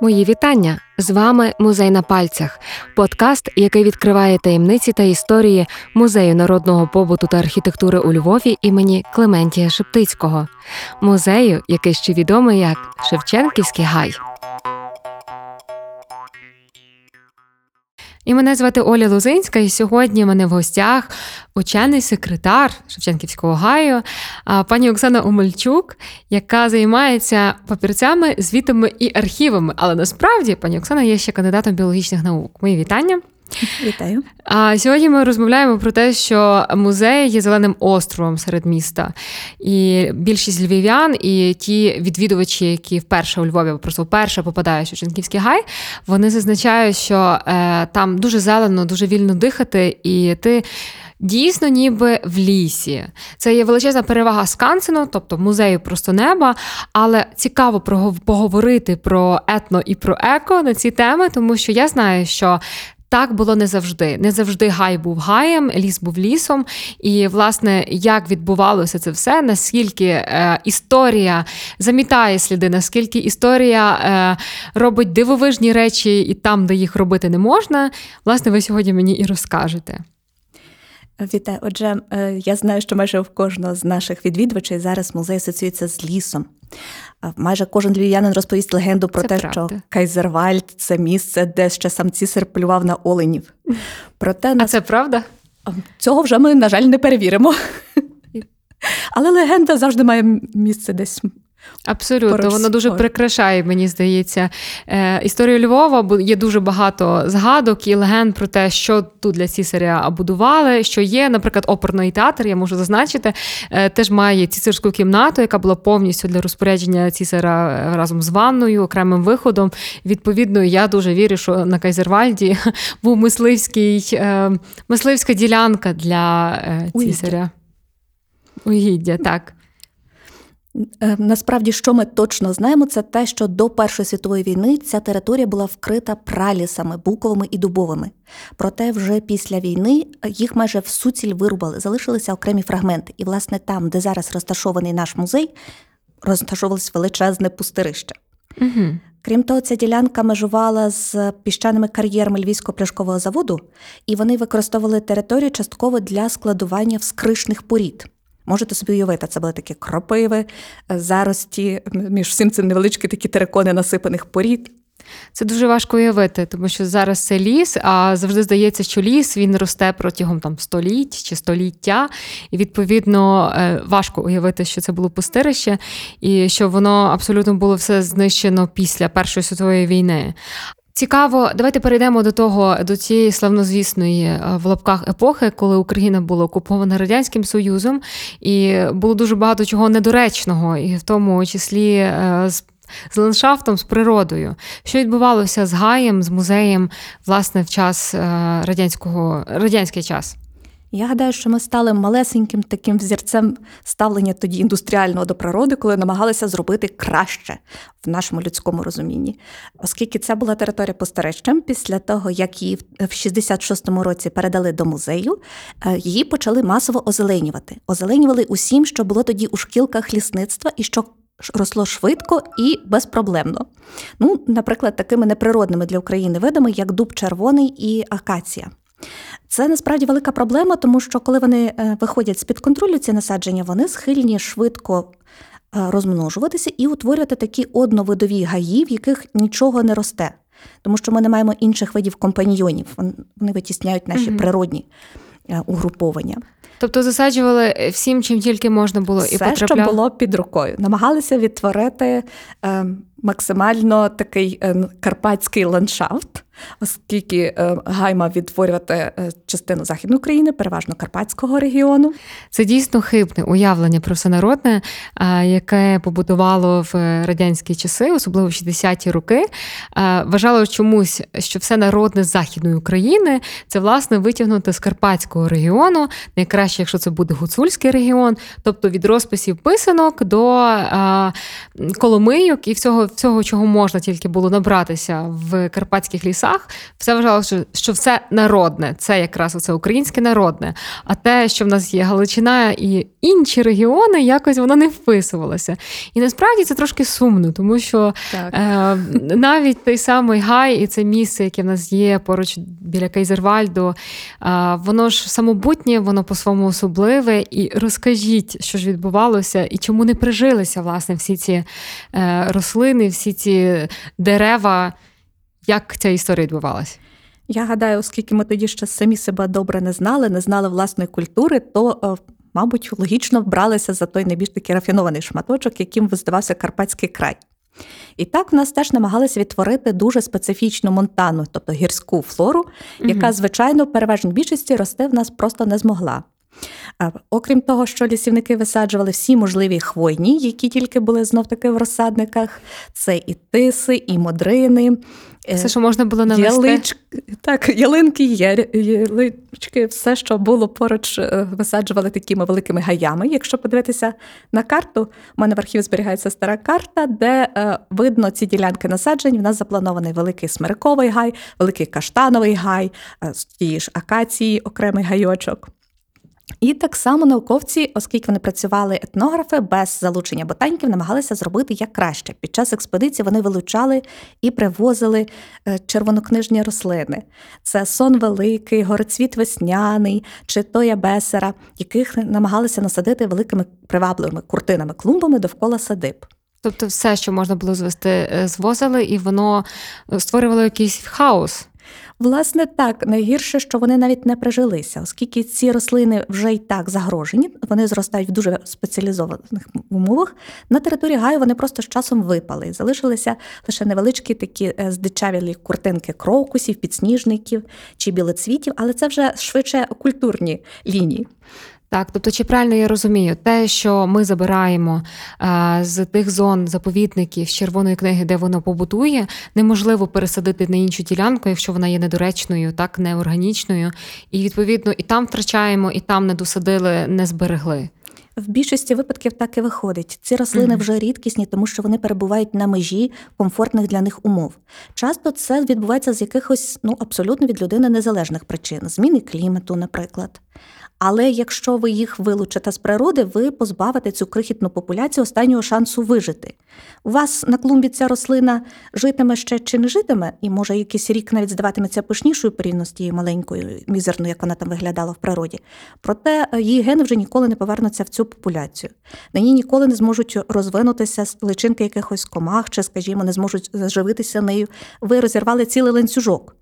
Мої вітання з вами Музей на пальцях, подкаст, який відкриває таємниці та історії музею народного побуту та архітектури у Львові імені Клементія Шептицького, музею, який ще відомий як Шевченківський гай. І мене звати Оля Лузинська, і сьогодні в мене в гостях учений секретар Шевченківського гаю, пані Оксана Омельчук, яка займається папірцями, звітами і архівами. Але насправді пані Оксана є ще кандидатом біологічних наук. Мої вітання. Вітаю. А сьогодні ми розмовляємо про те, що музей є зеленим островом серед міста. І більшість львів'ян і ті відвідувачі, які вперше у Львові просто вперше попадають у Шевченківський гай, вони зазначають, що е, там дуже зелено, дуже вільно дихати, і ти. Дійсно, ніби в лісі. Це є величезна перевага Скансену, тобто музею просто неба. Але цікаво поговорити про етно і про еко на ці теми, тому що я знаю, що так було не завжди. Не завжди гай був гаєм, ліс був лісом. І, власне, як відбувалося це все, наскільки е, історія замітає сліди, наскільки історія е, робить дивовижні речі і там, де їх робити не можна, власне, ви сьогодні мені і розкажете. Вітаю. Отже, е, я знаю, що майже в кожного з наших відвідувачів зараз музей асоціюється з лісом. Майже кожен львів'янин розповість легенду про це те, правда. що Кайзервальд це місце, де ще сам цісар полював на оленів. Проте А нас... це правда? Цього вже ми, на жаль, не перевіримо. Але легенда завжди має місце десь Абсолютно, воно дуже прикрашає, мені здається. Е, Історію Львова є дуже багато згадок і легенд про те, що тут для цісаря будували. Що є, наприклад, оперний театр, я можу зазначити, е, теж має цісарську кімнату, яка була повністю для розпорядження цісара е, разом з ванною, окремим виходом. Відповідно, я дуже вірю, що на Кайзервальді був мисливський, е, мисливська ділянка для е, цісаря. Угіддя, так. Е, насправді, що ми точно знаємо, це те, що до Першої світової війни ця територія була вкрита пралісами, буковими і дубовими. Проте вже після війни їх майже в суціль вирубали, залишилися окремі фрагменти. І, власне, там, де зараз розташований наш музей, розташовувалось величезне пустирище. Угу. Крім того, ця ділянка межувала з піщаними кар'єрами Львівського пляшкового заводу, і вони використовували територію частково для складування вскришних порід. Можете собі уявити, це були такі кропиви, е, зарості, між всім цим невеличкі такі терикони насипаних порід. Це дуже важко уявити, тому що зараз це ліс, а завжди здається, що ліс він росте протягом там століть чи століття, і відповідно е, важко уявити, що це було пустирище, і що воно абсолютно було все знищено після Першої світової війни. Цікаво, давайте перейдемо до того, до цієї славнозвісної е, в лапках епохи, коли Україна була окупована радянським союзом, і було дуже багато чого недоречного, і в тому числі е, з. З ландшафтом, з природою, що відбувалося з гаєм, з музеєм, власне, в час е, радянського радянський час. Я гадаю, що ми стали малесеньким таким взірцем ставлення тоді індустріального до природи, коли намагалися зробити краще в нашому людському розумінні. Оскільки це була територія постережчим, після того, як її в 66-му році передали до музею, е, її почали масово озеленювати. Озеленювали усім, що було тоді у шкілках лісництва і що. Росло швидко і безпроблемно. Ну, наприклад, такими неприродними для України видами, як дуб червоний і акація. Це насправді велика проблема, тому що коли вони е, виходять з під контролю ці насадження, вони схильні швидко е, розмножуватися і утворювати такі одновидові гаї, в яких нічого не росте, тому що ми не маємо інших видів компаньйонів. Вони витісняють наші угу. природні е, угруповання. Тобто засаджували всім, чим тільки можна було Все, і потрапляв... що було під рукою. Намагалися відтворити максимально такий е, карпатський ландшафт оскільки е, гай мав відтворювати е, частину західної України, переважно Карпатського регіону. Це дійсно хибне уявлення про всенародне, яке побудувало в радянські часи, особливо в 60-ті роки. Вважало чомусь, що все народне з західної України це власне витягнути з Карпатського регіону, найкраще, якщо це буде гуцульський регіон, тобто від розписів писанок до коломийок і всього, всього, чого можна тільки було набратися в карпатських лісах лісах, все вважалося, що все народне, це якраз оце українське народне. А те, що в нас є Галичина і інші регіони, якось воно не вписувалося. І насправді це трошки сумно, тому що е, навіть той самий гай, і це місце, яке в нас є поруч біля Кейзервальду, е, воно ж самобутнє, воно по-своєму особливе. І розкажіть, що ж відбувалося, і чому не прижилися власне всі ці е, рослини, всі ці дерева. Як ця історія відбувалася? Я гадаю, оскільки ми тоді ще самі себе добре не знали, не знали власної культури, то, е, мабуть, логічно бралися за той найбільш такий рафінований шматочок, яким здавався Карпатський край. І так в нас теж намагалися відтворити дуже специфічну монтану, тобто гірську флору, яка, звичайно, в переважній більшості рости в нас просто не змогла. Окрім того, що лісівники висаджували всі можливі хвойні, які тільки були знов таки в розсадниках, це і тиси, і модрини. Е, все, що можна було навести. Ялич... Так, ялинки, ялички, все, що було поруч, е, висаджували такими великими гаями. Якщо подивитися на карту, у мене в архіві зберігається стара карта, де е, видно ці ділянки насаджень. В нас запланований великий смириковий гай, великий каштановий гай, з тієї ж акації, окремий гайочок. І так само науковці, оскільки вони працювали етнографи без залучення ботаніків, намагалися зробити як краще. Під час експедиції вони вилучали і привозили е, червонокнижні рослини. Це сон великий, горецвіт весняний чи тоя бесера, яких намагалися насадити великими привабливими куртинами, клумбами довкола садиб. Тобто, все, що можна було звести, е, звозили, і воно е, створювало якийсь хаос. Власне, так найгірше, що вони навіть не прижилися, оскільки ці рослини вже й так загрожені, вони зростають в дуже спеціалізованих умовах. На території гаю вони просто з часом випали. Залишилися лише невеличкі такі е, здичавілі куртинки крокусів, підсніжників чи білоцвітів, але це вже швидше культурні лінії. Так, тобто, чи правильно я розумію, те, що ми забираємо а, з тих зон заповідників з червоної книги, де воно побутує, неможливо пересадити на іншу ділянку, якщо вона є недоречною, так неорганічною. І відповідно і там втрачаємо, і там не досадили, не зберегли. В більшості випадків так і виходить. Ці рослини mm-hmm. вже рідкісні, тому що вони перебувають на межі комфортних для них умов. Часто це відбувається з якихось ну абсолютно від людини незалежних причин, зміни клімату, наприклад. Але якщо ви їх вилучите з природи, ви позбавите цю крихітну популяцію останнього шансу вижити. У вас на клумбі ця рослина житиме ще чи не житиме, і може якийсь рік навіть здаватиметься пишнішою порівняно з тією маленькою, мізерною, як вона там виглядала в природі. Проте е, її гени вже ніколи не повернуться в цю популяцію. На ній ніколи не зможуть розвинутися личинки якихось комах, чи, скажімо, не зможуть заживитися нею. Ви розірвали цілий ланцюжок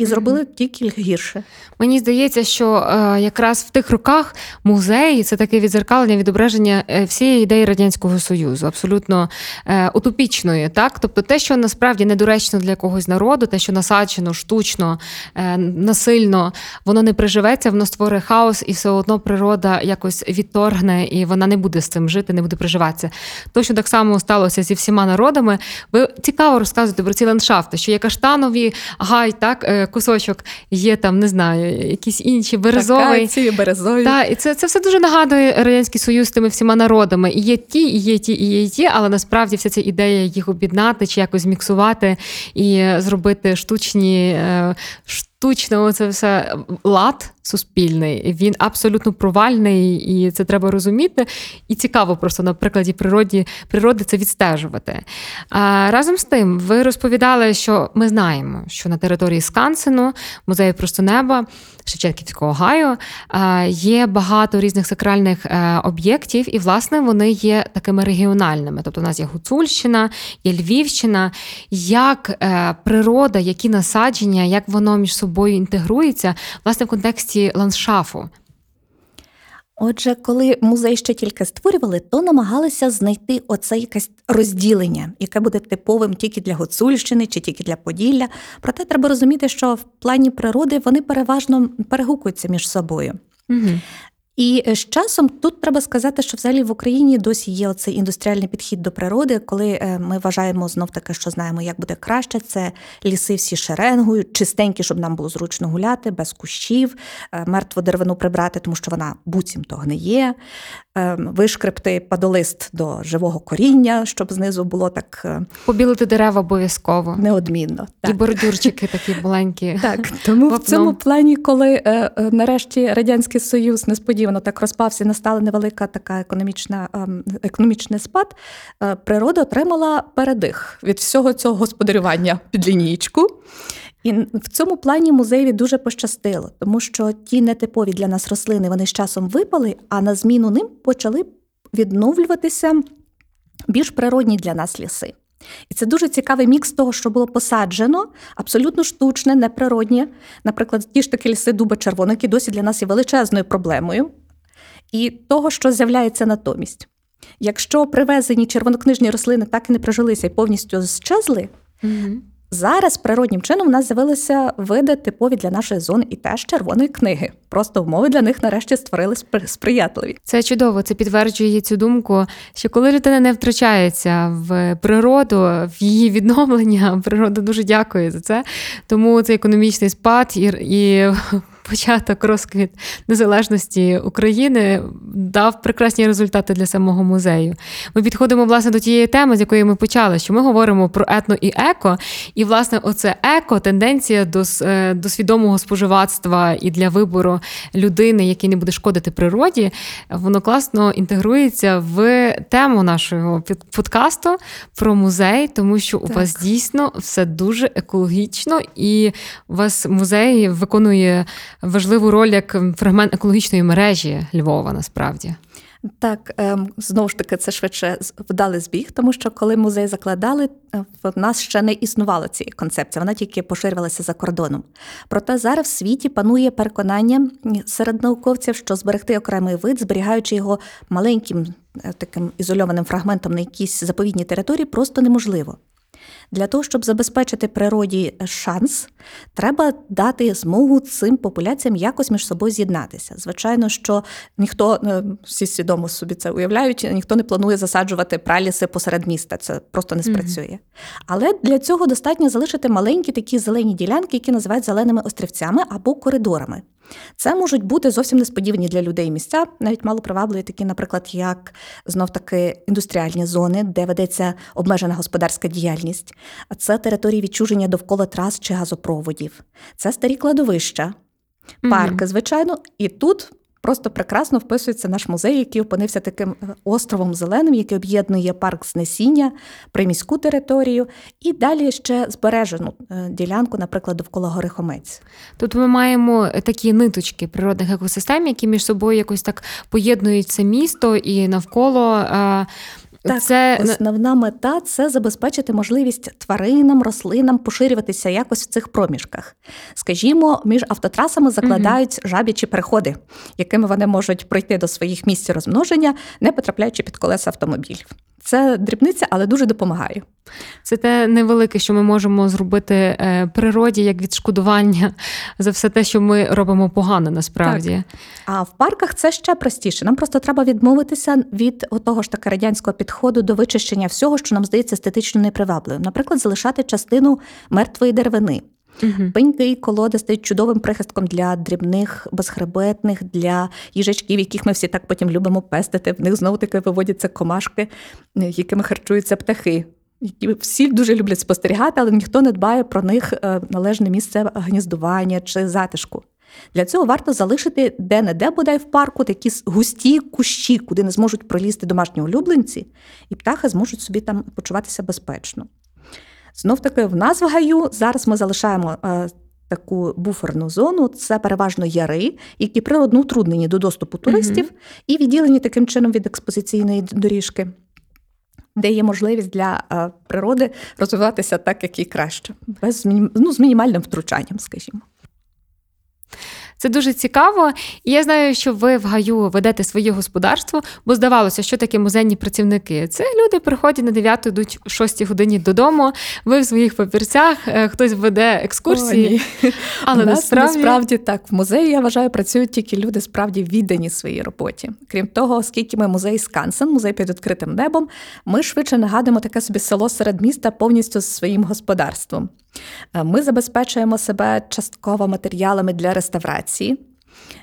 і зробили тільки гірше. Мені здається, що е, якраз в тих роках музей це таке відзеркалення, відображення е, всієї ідеї радянського союзу, абсолютно е, утопічної, так тобто те, що насправді недоречно для якогось народу, те, що насаджено штучно, е, насильно, воно не приживеться, воно створює хаос, і все одно природа якось відторгне, і вона не буде з цим жити, не буде приживатися. Точно так само сталося зі всіма народами. Ви цікаво розказуєте про ці ландшафти, що є каштанові гай, так. Кусочок є там, не знаю, якісь інші березовий. Такаці, березові. Та, і це це все дуже нагадує Радянський Союз з тими всіма народами. І є ті, і є ті, і є ті, але насправді вся ця ідея їх об'єднати чи якось міксувати і зробити штучні. Е, штучно це все лад суспільний, він абсолютно провальний, і це треба розуміти. І цікаво просто на прикладі природі, природи це відстежувати. А, Разом з тим, ви розповідали, що ми знаємо, що на території Скансену, музею просто неба, Шевченківського гаю, є багато різних сакральних е, об'єктів, і, власне, вони є такими регіональними. Тобто, у нас є Гуцульщина, є Львівщина. Як е, природа, які насадження, як воно між собою інтегрується, власне, в контексті ландшафу. Отже, коли музей ще тільки створювали, то намагалися знайти оце якесь розділення, яке буде типовим тільки для Гуцульщини чи тільки для Поділля. Проте треба розуміти, що в плані природи вони переважно перегукуються між собою. Угу. І з часом тут треба сказати, що взагалі в Україні досі є оцей індустріальний підхід до природи, коли ми вважаємо знов таки, що знаємо, як буде краще. Це ліси всі шеренгою, чистенькі, щоб нам було зручно гуляти, без кущів, мертву деревину прибрати, тому що вона буцімто гниє. Вишкрепти падолист до живого коріння, щоб знизу було так е, побілити дерева обов'язково неодмінно. Так. І бордюрчики такі маленькі. Так, тому в цьому плані, коли е, е, нарешті радянський союз несподівано так розпався, настала невелика така економічна ем, економічний спад, природа отримала передих від всього цього господарювання під лінієчку. І в цьому плані музеєві дуже пощастило, тому що ті нетипові для нас рослини вони з часом випали, а на зміну ним почали відновлюватися більш природні для нас ліси. І це дуже цікавий мікс того, що було посаджено, абсолютно штучне, неприроднє. Наприклад, ті ж такі ліси дуба червоних, які досі для нас є величезною проблемою, і того, що з'являється натомість. Якщо привезені червонокнижні рослини так і не прижилися і повністю щезли, угу. Зараз природнім чином в нас з'явилися види типові для нашої зони і теж червоної книги. Просто умови для них нарешті створили сприятливі. Це чудово. Це підтверджує цю думку, що коли людина не втрачається в природу, в її відновлення, природа дуже дякує за це. Тому це економічний спад і і початок розквіт незалежності України дав прекрасні результати для самого музею. Ми підходимо власне до тієї теми, з якої ми почали, що ми говоримо про етно і еко, і власне оце еко тенденція до е, до свідомого споживацтва і для вибору людини, який не буде шкодити природі, воно класно інтегрується в тему нашого подкасту про музей, тому що у вас дійсно все дуже екологічно, і у вас музей виконує важливу роль як фрагмент екологічної мережі Львова насправді. Так, ем, знову ж таки, це швидше вдалий збіг, тому що коли музей закладали, е, в нас ще не існувало цієї концепції, вона тільки поширювалася за кордоном. Проте зараз в світі панує переконання серед науковців, що зберегти окремий вид, зберігаючи його маленьким е, таким ізольованим фрагментом на якійсь заповідній території, просто неможливо. Для того, щоб забезпечити природі шанс, треба дати змогу цим популяціям якось між собою з'єднатися. Звичайно, що ніхто е, всі свідомо собі це уявляють, ніхто не планує засаджувати праліси посеред міста. Це просто не спрацює. Mm-hmm. Але для цього достатньо залишити маленькі такі зелені ділянки, які називають зеленими острівцями або коридорами. Це можуть бути зовсім несподівані для людей місця, навіть мало привабливі, такі, наприклад, як знов таки індустріальні зони, де ведеться обмежена господарська діяльність, а це території відчуження довкола трас чи газопроводів, це старі кладовища, парки, звичайно, і тут Просто прекрасно вписується наш музей, який опинився таким е, островом зеленим, який об'єднує парк знесіння, приміську територію, і далі ще збережену е, ділянку, наприклад, довкола гори Хомець. Тут ми маємо такі ниточки природних екосистем, які між собою якось так поєднують це місто і навколо. Так, це основна мета це забезпечити можливість тваринам, рослинам поширюватися якось в цих проміжках. Скажімо, між автотрасами закладають угу. жаб'ячі переходи, якими вони можуть пройти до своїх місць розмноження, не потрапляючи під колеса автомобілів. Це дрібниця, але дуже допомагає. Це те невелике, що ми можемо зробити е, природі як відшкодування за все те, що ми робимо погано насправді. Так. А в парках це ще простіше. Нам просто треба відмовитися від того ж таки радянського підходу до вичищення всього, що нам здається естетично непривабливим. Наприклад, залишати частину мертвої деревини. Угу. Пеньки і колоди стають чудовим прихистком для дрібних, безхребетних, для їжачків, яких ми всі так потім любимо пестити. В них знову таки виводяться комашки, якими харчуються птахи. Які всі дуже люблять спостерігати, але ніхто не дбає про них е, належне місце гніздування чи затишку. Для цього варто залишити де-не-де, бодай в парку, такі густі кущі, куди не зможуть пролізти домашні улюбленці, і птахи зможуть собі там почуватися безпечно. Знов таки, в нас в гаю зараз ми залишаємо е, таку буферну зону. Це переважно яри, які природно утруднені до доступу туристів, угу. і відділені таким чином від експозиційної доріжки. Де є можливість для е, природи розвиватися так, як і краще, без ну, з мінімальним втручанням, скажімо. Це дуже цікаво. І я знаю, що ви в гаю ведете своє господарство, бо здавалося, що таке музейні працівники. Це люди приходять на 9, йдуть о 6 годині додому. Ви в своїх папірцях, е, хтось веде екскурсії. О, ні. Але У нас насправді... насправді так в музеї я вважаю, працюють тільки люди справді віддані своїй роботі. Крім того, оскільки ми музей Скансен, музей під відкритим небом, ми швидше нагадуємо таке собі село серед міста повністю з своїм господарством. Е, Ми забезпечуємо себе частково матеріалами для реставрації.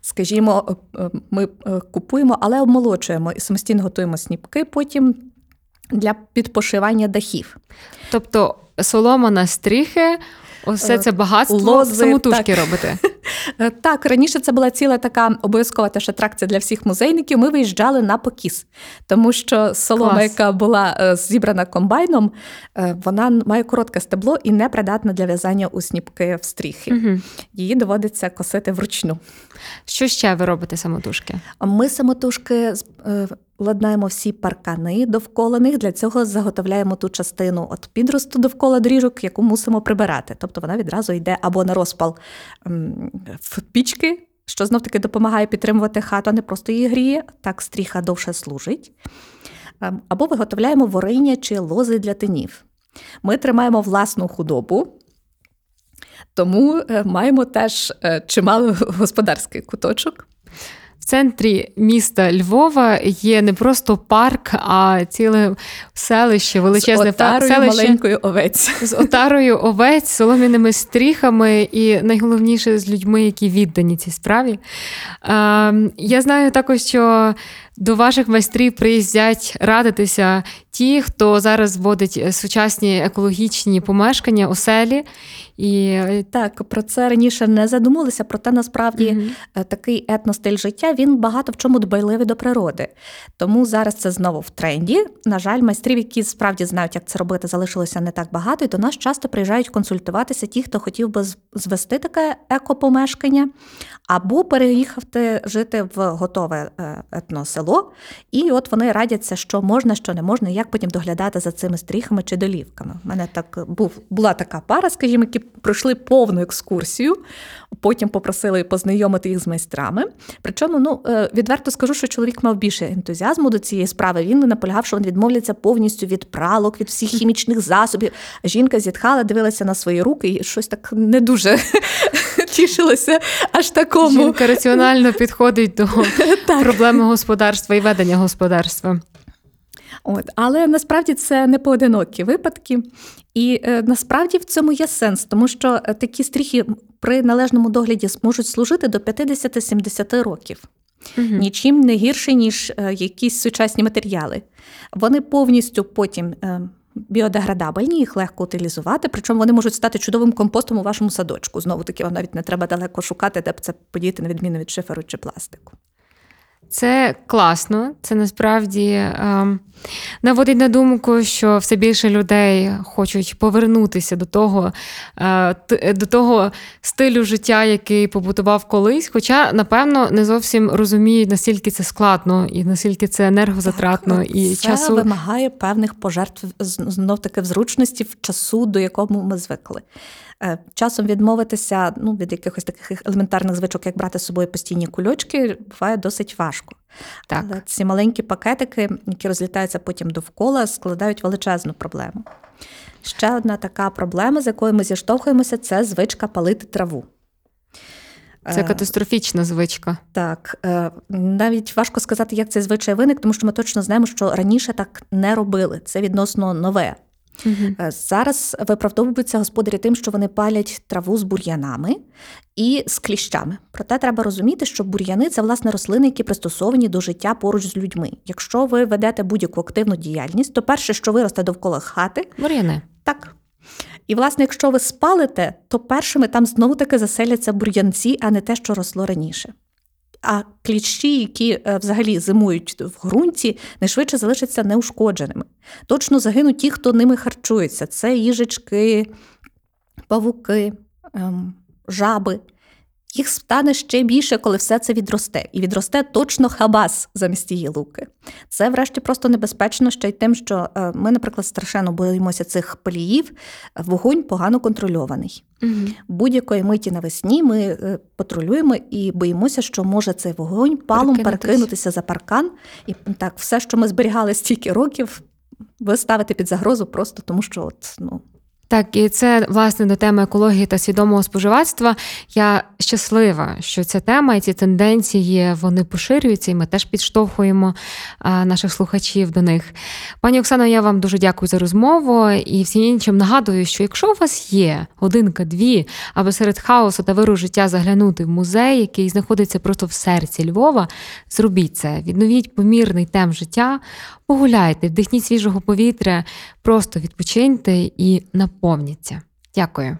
Скажімо, е, ми е, купуємо, але обмолочуємо і самостійно готуємо сніпки потім для підпошивання дахів. Тобто солома на стріхи, усе Е, це багатство лози, самотужки так. робите. Е, Так, раніше це була ціла така обов'язкова теж атракція для всіх музейників. Ми виїжджали на покіс, тому що солома, Клас. яка була е, зібрана комбайном, е, вона має коротке стебло і не придатна для в'язання у сніпки в стріхи. Угу. Її доводиться косити вручну. Що ще ви робите самотужки? Ми самотужки з- е, ладнаємо всі паркани довкола них. Для цього заготовляємо ту частину от підросту довкола доріжок, яку мусимо прибирати. Тобто вона відразу йде або на розпал в пічки, що знов таки допомагає підтримувати хату, а не просто її гріє. Так стріха довше служить. Ем, Або виготовляємо вориння чи лози для тинів. Ми тримаємо власну худобу. Тому е, маємо теж е, чимало господарський куточок. В центрі міста Львова є не просто парк, а ціле селище, величезне з отарою селище маленькою овець. з отарою овець, солом'яними стріхами і найголовніше з людьми, які віддані цій справі. Е, я знаю також, що до ваших майстрів приїздять радитися ті, хто зараз зводить сучасні екологічні помешкання, оселі. І е, Так, про це раніше не задумувалися, проте насправді е, такий етностиль життя він багато в чому дбайливий до природи. Тому зараз це знову в тренді. На жаль, майстрів, які справді знають, як це робити, залишилося не так багато. І до нас часто приїжджають консультуватися ті, хто хотів би звести таке екопомешкання, або переїхати жити в готове е, етносело. І от вони радяться, що можна, що не можна, і як потім доглядати за цими стріхами чи долівками. У мене так був була така пара, скажімо, які пройшли повну екскурсію. Потім попросили познайомити їх з майстрами. Причому, ну е, відверто скажу, що чоловік мав більше ентузіазму до цієї справи. Він наполягав, що він відмовляться повністю від пралок, від всіх хімічних засобів. Жінка зітхала, дивилася на свої руки і щось так не дуже тішилося аж такому. жінка раціонально підходить до проблеми господарства і ведення господарства. От, але насправді це не поодинокі випадки. І е, насправді в цьому є сенс, тому що е, такі стріхи при належному догляді можуть служити до 50-70 років. Мгм. Нічим не гірше, ніж е, якісь сучасні матеріали. Вони повністю потім е, біодеградабельні, їх легко утилізувати, причому вони можуть стати чудовим компостом у вашому садочку. Знову таки, вам навіть не треба далеко шукати, де б це подіяти, на відміну від шиферу чи пластику. Це класно. Це насправді ем, наводить на думку, що все більше людей хочуть повернутися до того, е, до того стилю життя, який побутував колись. Хоча, напевно, не зовсім розуміють, наскільки це складно і наскільки це енергозатратно Так, і це часу. вимагає певних пожертв знов таки в зручності в часу, до якого ми звикли. Е, Часом відмовитися ну, від якихось таких елементарних звичок, як брати з собою постійні кульочки, буває досить важко. Так. Але ці маленькі пакетики, які розлітаються потім довкола, складають величезну проблему. Ще одна така проблема, з якою ми зіштовхуємося, це звичка палити траву. Це Е, катастрофічна звичка. так, е, навіть важко сказати, як цей звичай виник, тому що ми точно знаємо, що раніше так не робили. Це відносно нове. Е, Зараз виправдовуються господарі тим, що вони палять траву з бур'янами і з кліщами. Проте треба розуміти, що бур'яни це власне рослини, які пристосовані до життя поруч з людьми. Якщо ви ведете будь-яку активну діяльність, то перше, що виросте довкола хати, Бур'яни. так. І, власне, якщо ви спалите, то першими там знову таки заселяться бур'янці, а не те, що росло раніше. А кліщі, які е, взагалі зимують в ґрунті, найшвидше залишаться неушкодженими. Точно загинуть ті, хто ними харчується. Це їжечки, павуки, ем, жаби. Їх стане ще більше, коли все це відросте. І відросте точно хабас замість тієї луки. Це, врешті, просто небезпечно ще й тим, що е, ми, наприклад, страшенно боїмося цих паліїв. Вогонь погано контрольований. Угу. Будь-якої миті навесні ми е, патрулюємо і боїмося, що може цей вогонь палом перекинутися за паркан, і так все, що ми зберігали стільки років, ви ставите під загрозу просто тому, що от ну. Так, і це власне до теми екології та свідомого споживацтва. Я щаслива, що ця тема і ці тенденції вони поширюються, і ми теж підштовхуємо наших слухачів до них. Пані Оксано, я вам дуже дякую за розмову і всім іншим нагадую, що якщо у вас є годинка-дві, аби серед хаосу та виру життя заглянути в музей, який знаходиться просто в серці Львова, зробіть це, відновіть помірний темп життя, погуляйте, вдихніть свіжого повітря, просто відпочиньте і наповніться. Дякую.